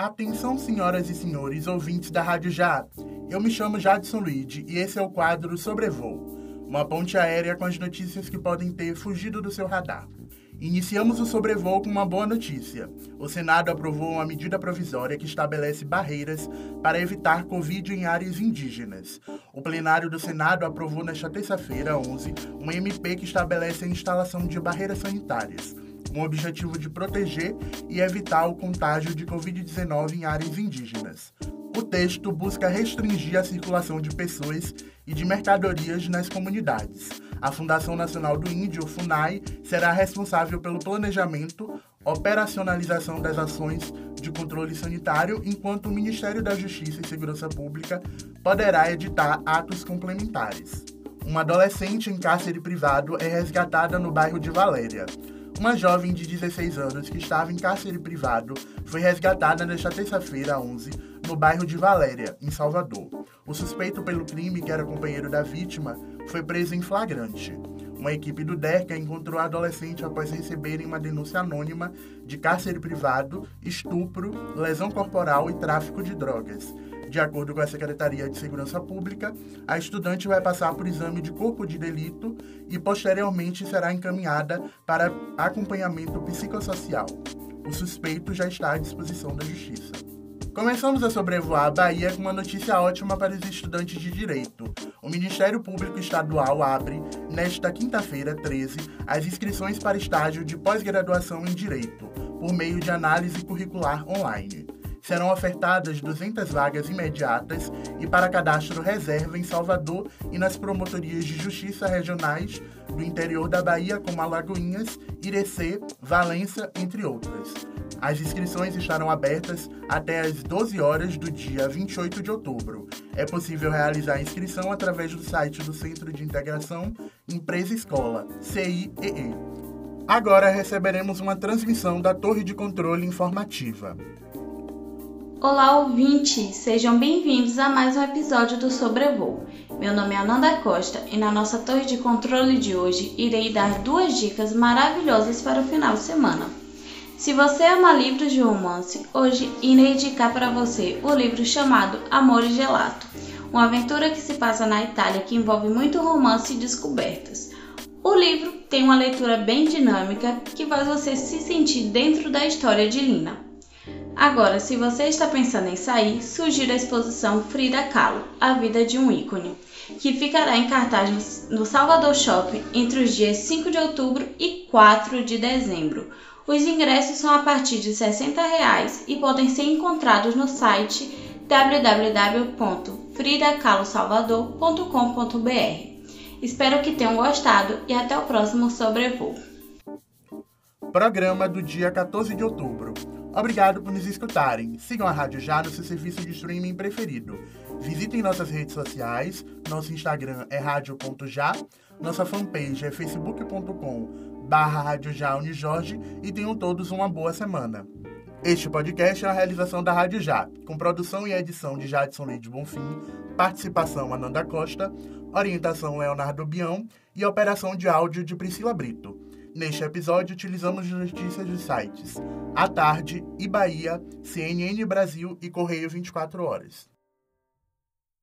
Atenção, senhoras e senhores ouvintes da Rádio Já. Eu me chamo Jadson Luiz e esse é o quadro Sobrevoo, uma ponte aérea com as notícias que podem ter fugido do seu radar. Iniciamos o sobrevoo com uma boa notícia. O Senado aprovou uma medida provisória que estabelece barreiras para evitar Covid em áreas indígenas. O plenário do Senado aprovou nesta terça-feira, 11, um MP que estabelece a instalação de barreiras sanitárias com o objetivo de proteger e evitar o contágio de Covid-19 em áreas indígenas. O texto busca restringir a circulação de pessoas e de mercadorias nas comunidades. A Fundação Nacional do Índio, FUNAI, será responsável pelo planejamento, operacionalização das ações de controle sanitário, enquanto o Ministério da Justiça e Segurança Pública poderá editar atos complementares. Uma adolescente em cárcere privado é resgatada no bairro de Valéria. Uma jovem de 16 anos que estava em cárcere privado foi resgatada nesta terça-feira, 11, no bairro de Valéria, em Salvador. O suspeito pelo crime, que era companheiro da vítima, foi preso em flagrante. Uma equipe do DERCA encontrou a adolescente após receberem uma denúncia anônima de cárcere privado, estupro, lesão corporal e tráfico de drogas. De acordo com a Secretaria de Segurança Pública, a estudante vai passar por exame de corpo de delito e posteriormente será encaminhada para acompanhamento psicossocial. O suspeito já está à disposição da Justiça. Começamos a sobrevoar a Bahia com uma notícia ótima para os estudantes de direito. O Ministério Público Estadual abre, nesta quinta-feira, 13, as inscrições para estágio de pós-graduação em Direito, por meio de análise curricular online serão ofertadas 200 vagas imediatas e para cadastro reserva em Salvador e nas promotorias de justiça regionais do interior da Bahia, como Alagoinhas, Irecê, Valença, entre outras. As inscrições estarão abertas até às 12 horas do dia 28 de outubro. É possível realizar a inscrição através do site do Centro de Integração Empresa Escola, CIEE. Agora receberemos uma transmissão da Torre de Controle Informativa. Olá, ouvintes! Sejam bem-vindos a mais um episódio do Sobrevoo. Meu nome é Ananda Costa e na nossa torre de controle de hoje irei dar duas dicas maravilhosas para o final de semana. Se você ama livros de romance, hoje irei indicar para você o livro chamado Amor e Gelato, uma aventura que se passa na Itália que envolve muito romance e descobertas. O livro tem uma leitura bem dinâmica que faz você se sentir dentro da história de Lina. Agora, se você está pensando em sair, sugiro a exposição Frida Kahlo, A Vida de um Ícone, que ficará em cartaz no Salvador Shopping entre os dias 5 de outubro e 4 de dezembro. Os ingressos são a partir de 60 reais e podem ser encontrados no site www.fridacalosalvador.com.br. Espero que tenham gostado e até o próximo sobrevoo. Programa do dia 14 de outubro. Obrigado por nos escutarem. Sigam a Rádio Já no seu serviço de streaming preferido. Visitem nossas redes sociais. Nosso Instagram é rádio.já. Nossa fanpage é facebook.com barra e tenham todos uma boa semana. Este podcast é uma realização da Rádio Já, com produção e edição de Jadson Leite Bonfim, participação Ananda Costa, orientação Leonardo Bião e operação de áudio de Priscila Brito. Neste episódio, utilizamos notícias dos sites A Tarde e Bahia, CNN Brasil e Correio 24 Horas.